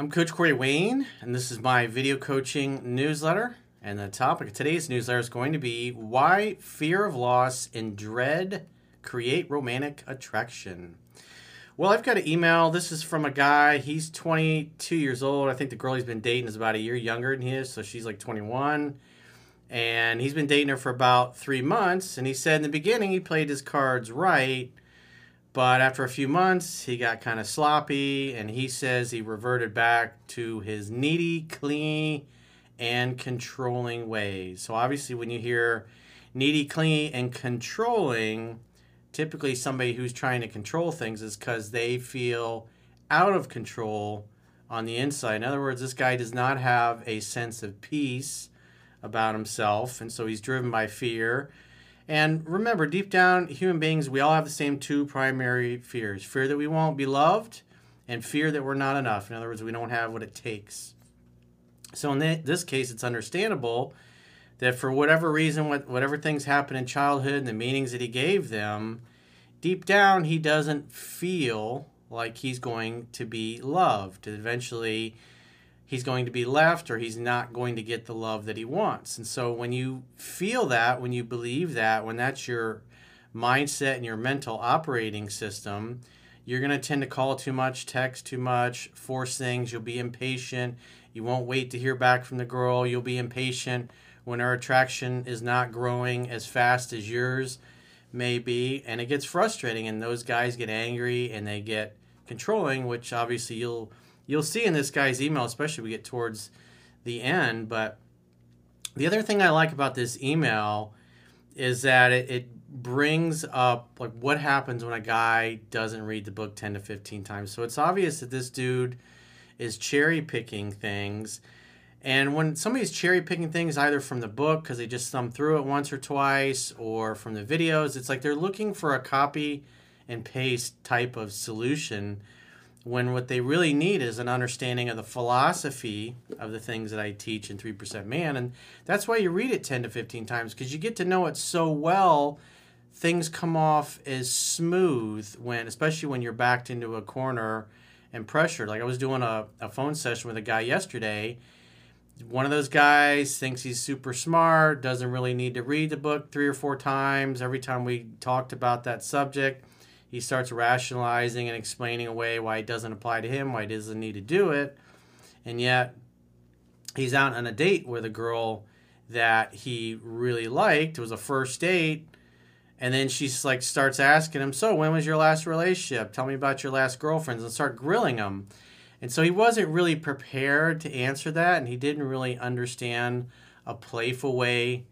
I'm Coach Corey Wayne, and this is my video coaching newsletter. And the topic of today's newsletter is going to be why fear of loss and dread create romantic attraction. Well, I've got an email. This is from a guy. He's 22 years old. I think the girl he's been dating is about a year younger than he is, so she's like 21. And he's been dating her for about three months. And he said in the beginning he played his cards right but after a few months, he got kind of sloppy, and he says he reverted back to his needy, clingy, and controlling ways. So, obviously, when you hear needy, clingy, and controlling, typically somebody who's trying to control things is because they feel out of control on the inside. In other words, this guy does not have a sense of peace about himself, and so he's driven by fear and remember, deep down, human beings, we all have the same two primary fears fear that we won't be loved, and fear that we're not enough. In other words, we don't have what it takes. So, in this case, it's understandable that for whatever reason, whatever things happen in childhood and the meanings that he gave them, deep down, he doesn't feel like he's going to be loved. Eventually, he's going to be left or he's not going to get the love that he wants. And so when you feel that, when you believe that, when that's your mindset and your mental operating system, you're going to tend to call too much, text too much, force things. You'll be impatient. You won't wait to hear back from the girl. You'll be impatient when her attraction is not growing as fast as yours may be. And it gets frustrating, and those guys get angry and they get controlling, which obviously you'll you'll see in this guy's email, especially we get towards the end. But the other thing I like about this email is that it, it brings up like what happens when a guy doesn't read the book 10 to 15 times. So it's obvious that this dude is cherry picking things. And when somebody's cherry picking things either from the book because they just thumb through it once or twice or from the videos, it's like they're looking for a copy and paste type of solution when what they really need is an understanding of the philosophy of the things that I teach in 3% Man. And that's why you read it 10 to 15 times because you get to know it so well. Things come off as smooth when, especially when you're backed into a corner and pressured. Like I was doing a, a phone session with a guy yesterday. One of those guys thinks he's super smart, doesn't really need to read the book three or four times. Every time we talked about that subject, he starts rationalizing and explaining away why it doesn't apply to him, why he doesn't need to do it. And yet, he's out on a date with a girl that he really liked. It was a first date. And then she's like starts asking him, "So, when was your last relationship? Tell me about your last girlfriends." And start grilling him. And so he wasn't really prepared to answer that, and he didn't really understand a playful way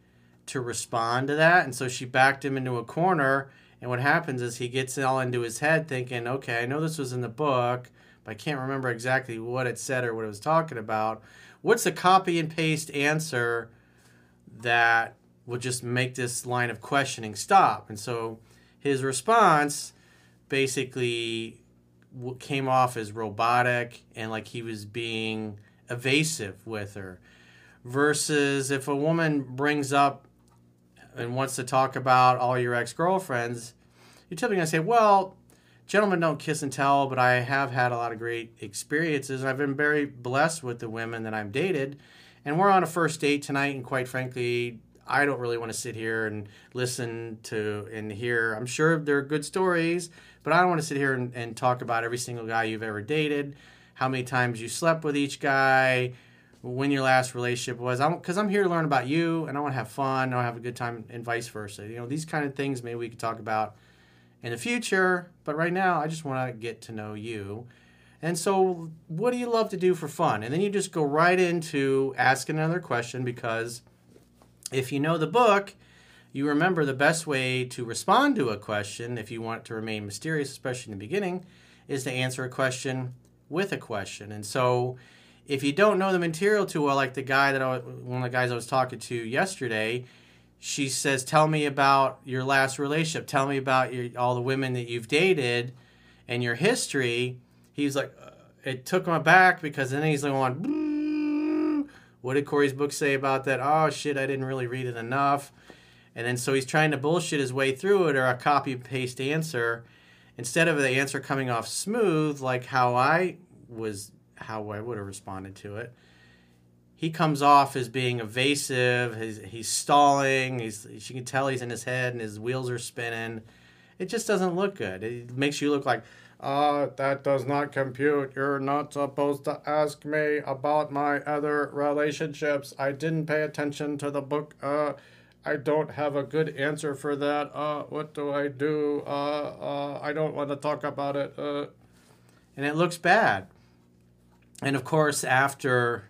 to respond to that. And so she backed him into a corner and what happens is he gets it all into his head thinking, okay, I know this was in the book, but I can't remember exactly what it said or what it was talking about. What's the copy and paste answer that will just make this line of questioning stop? And so his response basically came off as robotic and like he was being evasive with her. Versus if a woman brings up and wants to talk about all your ex girlfriends, you're typically going to say, well, gentlemen don't kiss and tell, but I have had a lot of great experiences. I've been very blessed with the women that I've dated. And we're on a first date tonight, and quite frankly, I don't really want to sit here and listen to and hear. I'm sure there are good stories, but I don't want to sit here and, and talk about every single guy you've ever dated, how many times you slept with each guy, when your last relationship was. I'm because I'm here to learn about you, and I want to have fun. And I want to have a good time, and vice versa. You know, these kind of things maybe we could talk about in the future. But right now, I just want to get to know you. And so, what do you love to do for fun? And then you just go right into asking another question because if you know the book, you remember the best way to respond to a question if you want to remain mysterious, especially in the beginning, is to answer a question with a question. And so, if you don't know the material too well, like the guy that I, one of the guys I was talking to yesterday, she says, "Tell me about your last relationship. Tell me about your, all the women that you've dated and your history." He's like, uh, it took him aback because then he's like, on, what did Corey's book say about that? Oh shit, I didn't really read it enough. And then so he's trying to bullshit his way through it or a copy paste answer instead of the answer coming off smooth like how I was how I would have responded to it. He comes off as being evasive. He's, he's stalling. He's you can tell he's in his head and his wheels are spinning. It just doesn't look good. It makes you look like uh, that does not compute. You're not supposed to ask me about my other relationships. I didn't pay attention to the book. Uh, I don't have a good answer for that. Uh, what do I do? Uh, uh, I don't want to talk about it. Uh. And it looks bad. And of course, after,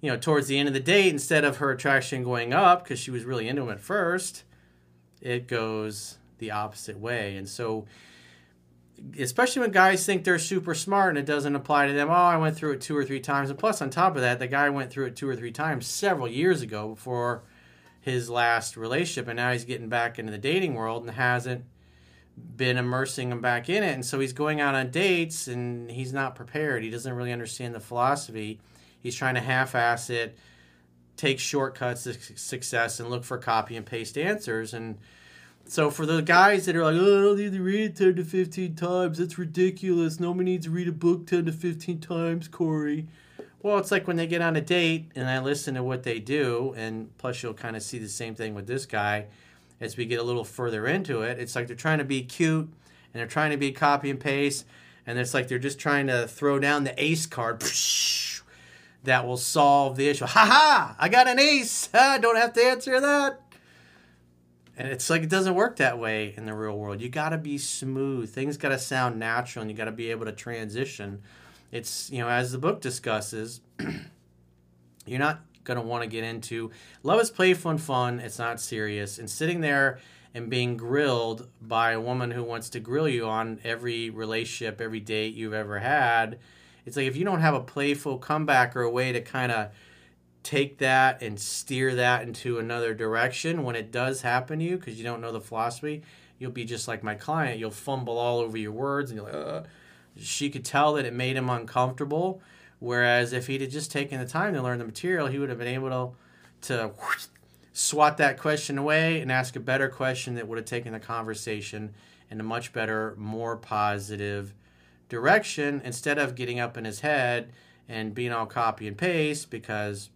you know, towards the end of the date, instead of her attraction going up because she was really into him at first, it goes the opposite way. And so, especially when guys think they're super smart and it doesn't apply to them. Oh, I went through it two or three times. And plus, on top of that, the guy went through it two or three times several years ago before his last relationship. And now he's getting back into the dating world and hasn't been immersing him back in it. And so he's going out on dates and he's not prepared. He doesn't really understand the philosophy. He's trying to half ass it, take shortcuts to success, and look for copy and paste answers. And so for the guys that are like, oh, I don't need to read it 10 to 15 times, that's ridiculous. Nobody needs to read a book 10 to 15 times, Corey. Well, it's like when they get on a date and I listen to what they do, and plus you'll kind of see the same thing with this guy as we get a little further into it. It's like they're trying to be cute and they're trying to be copy and paste, and it's like they're just trying to throw down the ace card that will solve the issue. Ha ha! I got an ace! I don't have to answer that. And it's like it doesn't work that way in the real world. You got to be smooth. Things got to sound natural and you got to be able to transition. It's, you know, as the book discusses, you're not going to want to get into love is playful and fun. It's not serious. And sitting there and being grilled by a woman who wants to grill you on every relationship, every date you've ever had, it's like if you don't have a playful comeback or a way to kind of take that and steer that into another direction when it does happen to you because you don't know the philosophy you'll be just like my client you'll fumble all over your words and you're like uh. she could tell that it made him uncomfortable whereas if he'd have just taken the time to learn the material he would have been able to, to swat that question away and ask a better question that would have taken the conversation in a much better more positive direction instead of getting up in his head and being all copy and paste because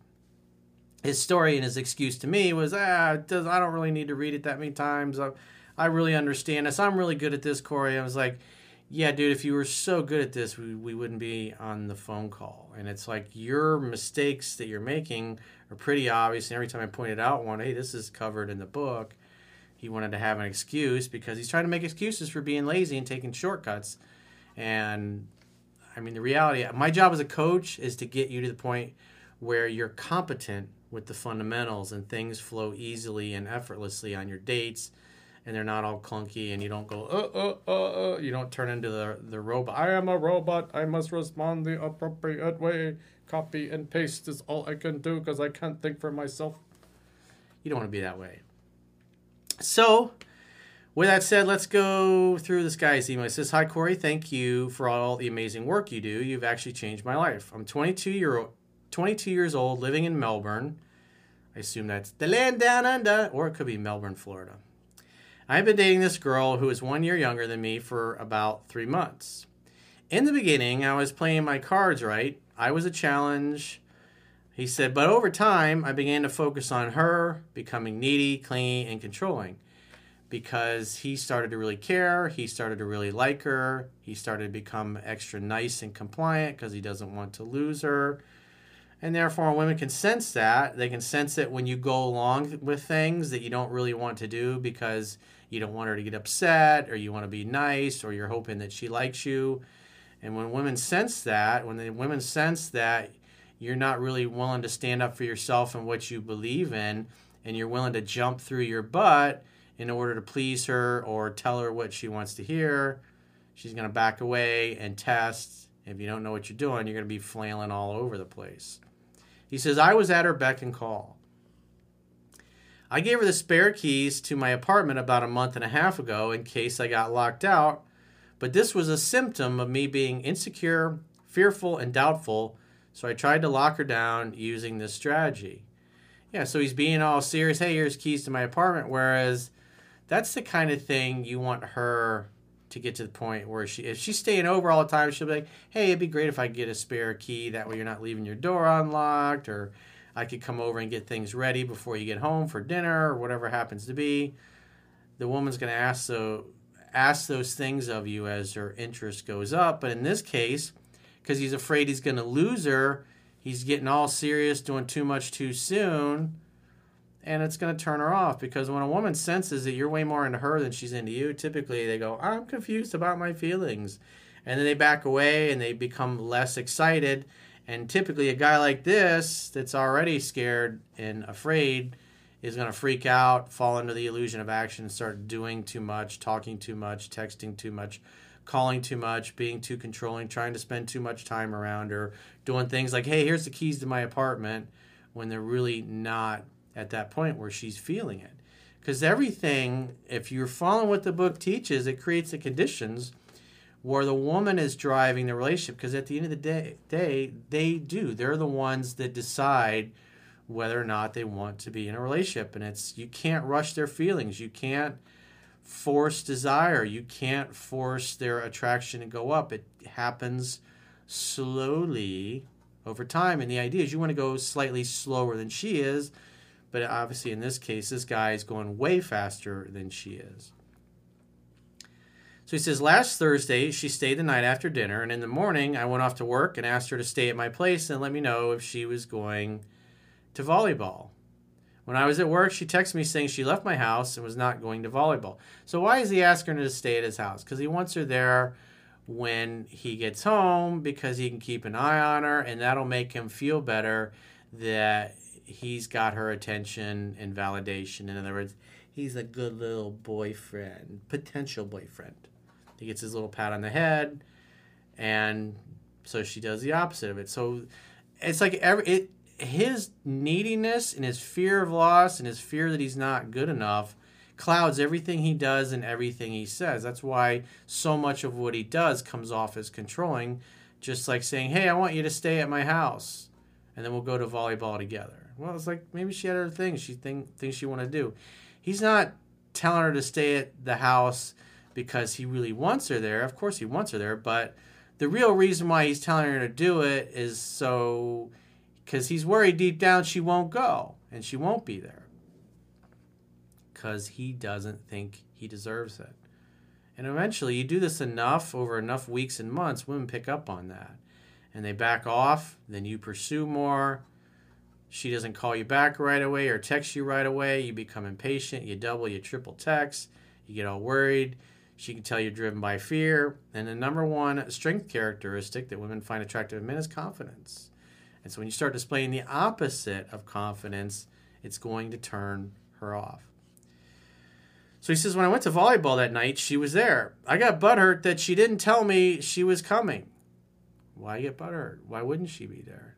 his story and his excuse to me was, ah, does, I don't really need to read it that many times. I, I really understand this. I'm really good at this, Corey. I was like, yeah, dude, if you were so good at this, we, we wouldn't be on the phone call. And it's like your mistakes that you're making are pretty obvious. And every time I pointed out one, hey, this is covered in the book, he wanted to have an excuse because he's trying to make excuses for being lazy and taking shortcuts. And I mean, the reality, my job as a coach is to get you to the point where you're competent with the fundamentals and things flow easily and effortlessly on your dates and they're not all clunky and you don't go uh uh uh, uh. you don't turn into the the robot. I am a robot. I must respond the appropriate way. Copy and paste is all i can do because i can't think for myself. You don't want to be that way. So with that said let's go through this guy's email says hi corey. Thank you for all the amazing work you do. You've actually changed my life. I'm 22 year 22 years old, living in Melbourne. I assume that's the land down under, or it could be Melbourne, Florida. I've been dating this girl who is one year younger than me for about three months. In the beginning, I was playing my cards right. I was a challenge. He said, but over time, I began to focus on her, becoming needy, clingy, and controlling because he started to really care. He started to really like her. He started to become extra nice and compliant because he doesn't want to lose her. And therefore, women can sense that. They can sense it when you go along with things that you don't really want to do because you don't want her to get upset or you want to be nice or you're hoping that she likes you. And when women sense that, when the women sense that you're not really willing to stand up for yourself and what you believe in, and you're willing to jump through your butt in order to please her or tell her what she wants to hear, she's going to back away and test. If you don't know what you're doing, you're going to be flailing all over the place. He says, I was at her beck and call. I gave her the spare keys to my apartment about a month and a half ago in case I got locked out, but this was a symptom of me being insecure, fearful, and doubtful, so I tried to lock her down using this strategy. Yeah, so he's being all serious, hey, here's keys to my apartment, whereas that's the kind of thing you want her to get to the point where she if she's staying over all the time, she'll be like, "Hey, it'd be great if I could get a spare key. That way, you're not leaving your door unlocked, or I could come over and get things ready before you get home for dinner, or whatever happens to be." The woman's going to ask so ask those things of you as her interest goes up. But in this case, because he's afraid he's going to lose her, he's getting all serious, doing too much too soon and it's going to turn her off because when a woman senses that you're way more into her than she's into you, typically they go, I'm confused about my feelings. And then they back away and they become less excited. And typically, a guy like this that's already scared and afraid is going to freak out, fall into the illusion of action, start doing too much, talking too much, texting too much, calling too much, being too controlling, trying to spend too much time around her, doing things like, hey, here's the keys to my apartment, when they're really not at that point where she's feeling it. Because everything, if you're following what the book teaches, it creates the conditions where the woman is driving the relationship. Because at the end of the day, day, they do. They're the ones that decide whether or not they want to be in a relationship. And it's you can't rush their feelings. You can't force desire. You can't force their attraction to go up. It happens slowly over time. And the idea is you want to go slightly slower than she is but obviously, in this case, this guy is going way faster than she is. So he says, Last Thursday, she stayed the night after dinner, and in the morning, I went off to work and asked her to stay at my place and let me know if she was going to volleyball. When I was at work, she texted me saying she left my house and was not going to volleyball. So, why is he asking her to stay at his house? Because he wants her there when he gets home because he can keep an eye on her and that'll make him feel better that he's got her attention and validation. In other words, he's a good little boyfriend, potential boyfriend. He gets his little pat on the head, and so she does the opposite of it. So it's like every it his neediness and his fear of loss and his fear that he's not good enough clouds everything he does and everything he says. That's why so much of what he does comes off as controlling, just like saying, "Hey, I want you to stay at my house." And then we'll go to volleyball together well, it's like maybe she had other things she think things she want to do. He's not telling her to stay at the house because he really wants her there. Of course, he wants her there, but the real reason why he's telling her to do it is so because he's worried deep down she won't go and she won't be there because he doesn't think he deserves it. And eventually, you do this enough over enough weeks and months, women pick up on that. And they back off, then you pursue more, she doesn't call you back right away or text you right away. You become impatient. You double, you triple text. You get all worried. She can tell you're driven by fear. And the number one strength characteristic that women find attractive in men is confidence. And so when you start displaying the opposite of confidence, it's going to turn her off. So he says, when I went to volleyball that night, she was there. I got butthurt that she didn't tell me she was coming. Why get butthurt? Why wouldn't she be there?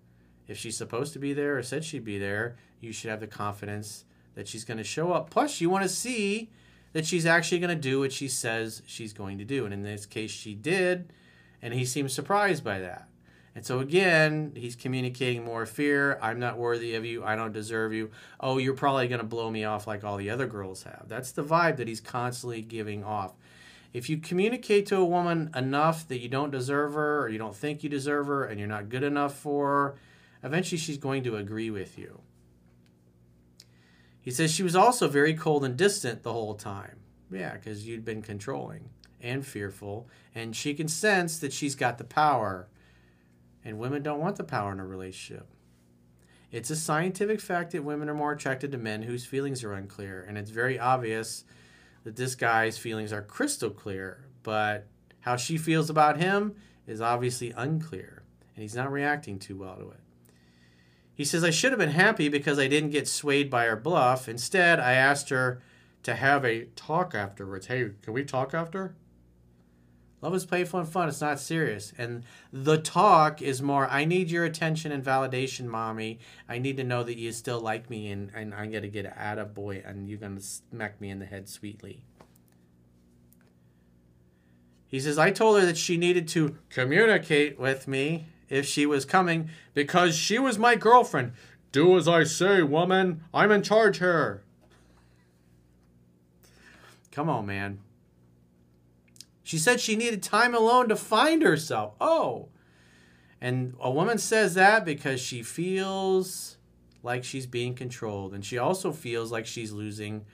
If she's supposed to be there or said she'd be there, you should have the confidence that she's going to show up. Plus, you want to see that she's actually going to do what she says she's going to do. And in this case, she did, and he seems surprised by that. And so, again, he's communicating more fear. I'm not worthy of you. I don't deserve you. Oh, you're probably going to blow me off like all the other girls have. That's the vibe that he's constantly giving off. If you communicate to a woman enough that you don't deserve her or you don't think you deserve her and you're not good enough for her, Eventually, she's going to agree with you. He says she was also very cold and distant the whole time. Yeah, because you'd been controlling and fearful, and she can sense that she's got the power. And women don't want the power in a relationship. It's a scientific fact that women are more attracted to men whose feelings are unclear, and it's very obvious that this guy's feelings are crystal clear, but how she feels about him is obviously unclear, and he's not reacting too well to it. He says, I should have been happy because I didn't get swayed by her bluff. Instead, I asked her to have a talk afterwards. Hey, can we talk after? Love is playful and fun. It's not serious. And the talk is more, I need your attention and validation, mommy. I need to know that you still like me and, and I'm going to get at a boy and you're going to smack me in the head sweetly. He says, I told her that she needed to communicate with me if she was coming because she was my girlfriend. Do as I say, woman. I'm in charge here. Come on, man. She said she needed time alone to find herself. Oh. And a woman says that because she feels like she's being controlled. And she also feels like she's losing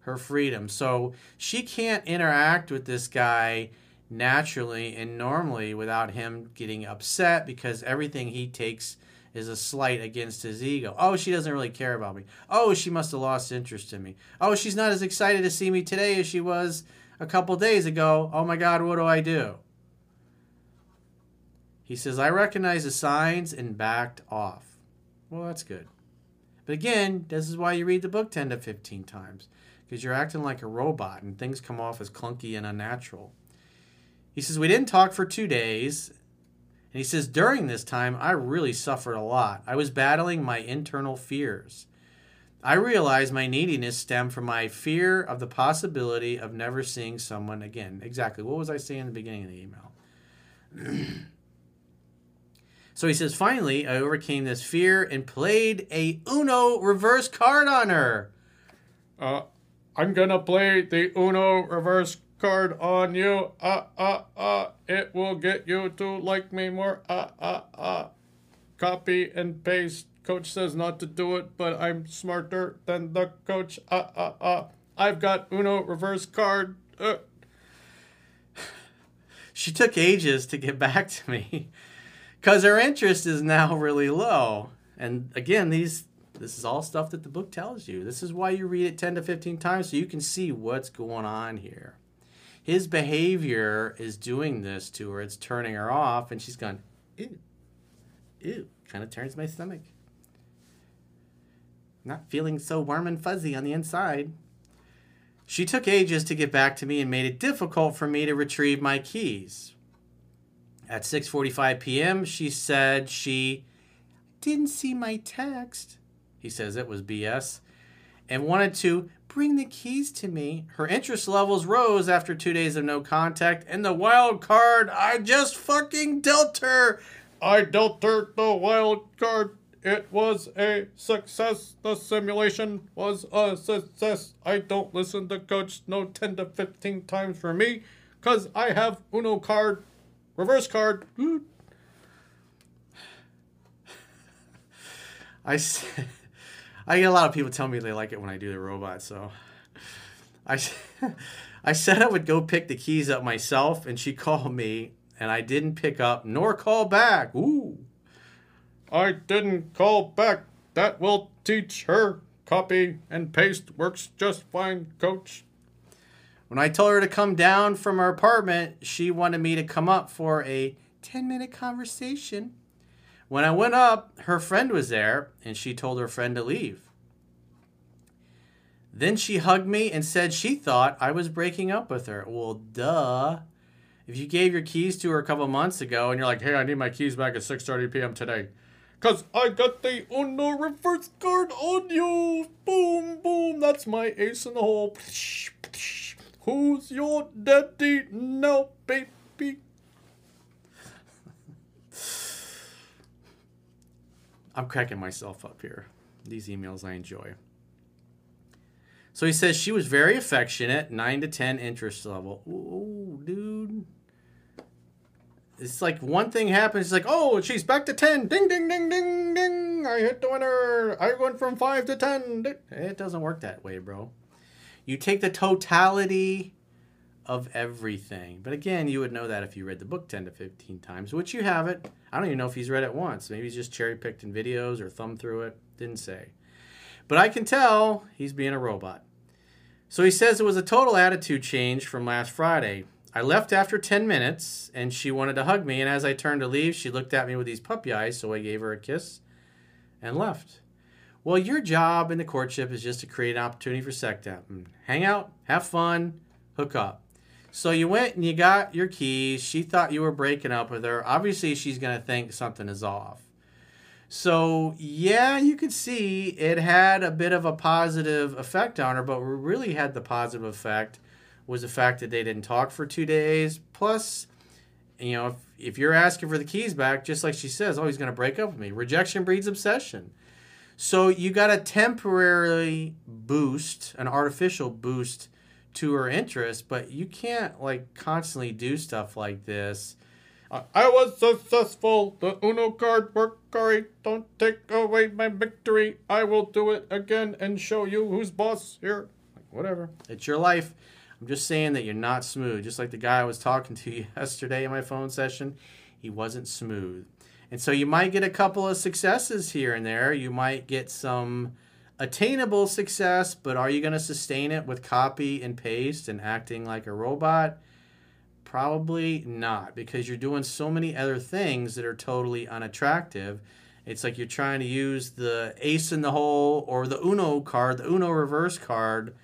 her freedom. So she can't interact with this guy naturally and normally without him getting upset because everything he takes is a slight against his ego. Oh, she doesn't really care about me. Oh, she must have lost interest in me. Oh, she's not as excited to see me today as she was a couple days ago. Oh my God, what do I do? He says, I recognize the signs and backed off. Well, that's good. But again, this is why you read the book 10 to 15 times because you're acting like a robot and things come off as clunky and unnatural. He says, We didn't talk for two days. And he says, During this time, I really suffered a lot. I was battling my internal fears. I realized my neediness stemmed from my fear of the possibility of never seeing someone again. Exactly. What was I saying in the beginning of the email? so he says, Finally, I overcame this fear and played a Uno reverse card on her. Uh, I'm gonna play the Uno reverse card on you. Uh, uh, uh. It will get you to like me more. Uh, uh, uh. Copy and paste. Coach says not to do it, but I'm smarter than the coach. Uh, uh, uh. I've got Uno reverse card. Uh. She took ages to get back to me because her interest is now really low. And again, these this is all stuff that the book tells you. This is why you read it 10 to 15 times so you can see what's going on here his behavior is doing this to her. It's turning her off, and she's gone, ew, ew, kind of turns my stomach. Not feeling so warm and fuzzy on the inside. She took ages to get back to me and made it difficult for me to retrieve my keys. At 6:45 p.m., she said she didn't see my text. He says it was BS and wanted to bring the keys to me. Her interest levels rose after two days of no contact, and the wild card I just fucking dealt her. I dealt her the wild card. It was a success. The simulation was a success. I don't listen to coach no 10 to 15 times for me because I have Uno card, reverse card. I said. I get a lot of people tell me they like it when I do the robot. So I, I said I would go pick the keys up myself, and she called me, and I didn't pick up nor call back. Ooh. I didn't call back. That will teach her. Copy and paste works just fine, coach. When I told her to come down from her apartment, she wanted me to come up for a 10 minute conversation. When I went up, her friend was there, and she told her friend to leave. Then she hugged me and said she thought I was breaking up with her. Well, duh. If you gave your keys to her a couple months ago and you're like, hey, I need my keys back at 6.30 p.m. today. Because I got the Uno reverse card on you. Boom, boom. That's my ace in the hole. Who's your daddy now, baby? I'm cracking myself up here. These emails I enjoy. So he says she was very affectionate, 9 to 10 interest level. Ooh, dude. It's like one thing happens, it's like, oh, she's back to 10. Ding, ding, ding, ding, ding. I hit the winner. I went from 5 to 10. It doesn't work that way, bro. You take the totality of everything. But again, you would know that if you read the book 10 to 15 times, which you haven't. I don't even know if he's read it once. Maybe he's just cherry picked in videos or thumbed through it. Didn't say. But I can tell he's being a robot. So he says it was a total attitude change from last Friday. I left after 10 minutes and she wanted to hug me. And as I turned to leave, she looked at me with these puppy eyes. So I gave her a kiss and left. Well, your job in the courtship is just to create an opportunity for sex mm, Hang out, have fun, hook up. So you went and you got your keys. She thought you were breaking up with her. Obviously, she's going to think something is off. So, yeah, you could see it had a bit of a positive effect on her, but what really had the positive effect was the fact that they didn't talk for two days. Plus, you know, if, if you're asking for the keys back, just like she says, oh, he's going to break up with me. Rejection breeds obsession. So you got a temporary boost, an artificial boost to her interest, but you can't like constantly do stuff like this. I was successful. The Uno card worked great. Don't take away my victory. I will do it again and show you who's boss here. Like, whatever. It's your life. I'm just saying that you're not smooth. Just like the guy I was talking to yesterday in my phone session, he wasn't smooth. And so you might get a couple of successes here and there. You might get some attainable success, but are you going to sustain it with copy and paste and acting like a robot? Probably not, because you're doing so many other things that are totally unattractive. It's like you're trying to use the ace in the hole or the Uno card, the Uno reverse card,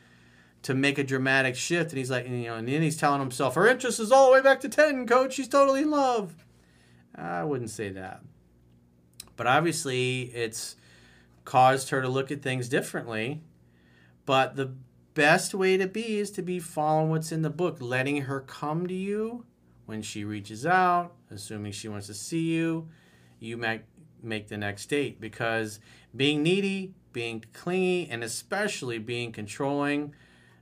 to make a dramatic shift. And he's like, you know, and then he's telling himself, her interest is all the way back to 10, coach. She's totally in love. I wouldn't say that. But obviously, it's caused her to look at things differently. But the best way to be is to be following what's in the book, letting her come to you when she reaches out, assuming she wants to see you. You make make the next date because being needy, being clingy, and especially being controlling,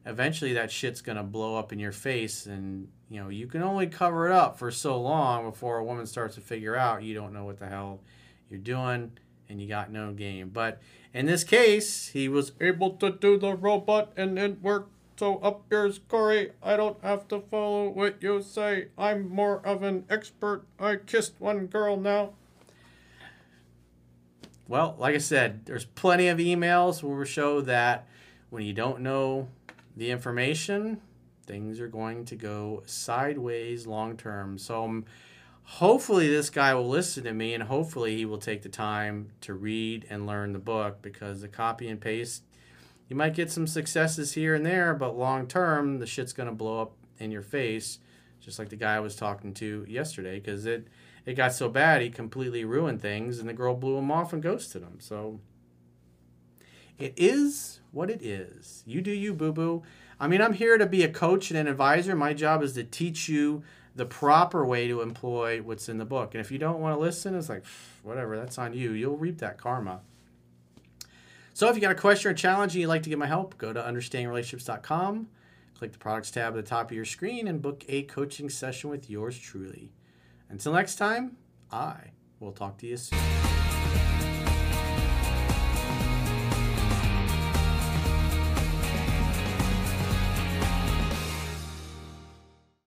eventually that shit's gonna blow up in your face, and you know you can only cover it up for so long before a woman starts to figure out you don't know what the hell you're doing and you got no game. But in this case, he was able to do the robot and it worked. So up yours, Corey. I don't have to follow what you say. I'm more of an expert. I kissed one girl now. Well, like I said, there's plenty of emails where we show that when you don't know the information, things are going to go sideways long term. So um, hopefully this guy will listen to me and hopefully he will take the time to read and learn the book because the copy and paste you might get some successes here and there but long term the shit's going to blow up in your face just like the guy I was talking to yesterday because it it got so bad he completely ruined things and the girl blew him off and ghosted him. So it is what it is. You do you boo boo I mean I'm here to be a coach and an advisor. My job is to teach you the proper way to employ what's in the book. And if you don't want to listen, it's like, whatever, that's on you. You'll reap that karma. So if you got a question or challenge and you'd like to get my help, go to understandingrelationships.com, click the products tab at the top of your screen, and book a coaching session with yours truly. Until next time, I will talk to you soon.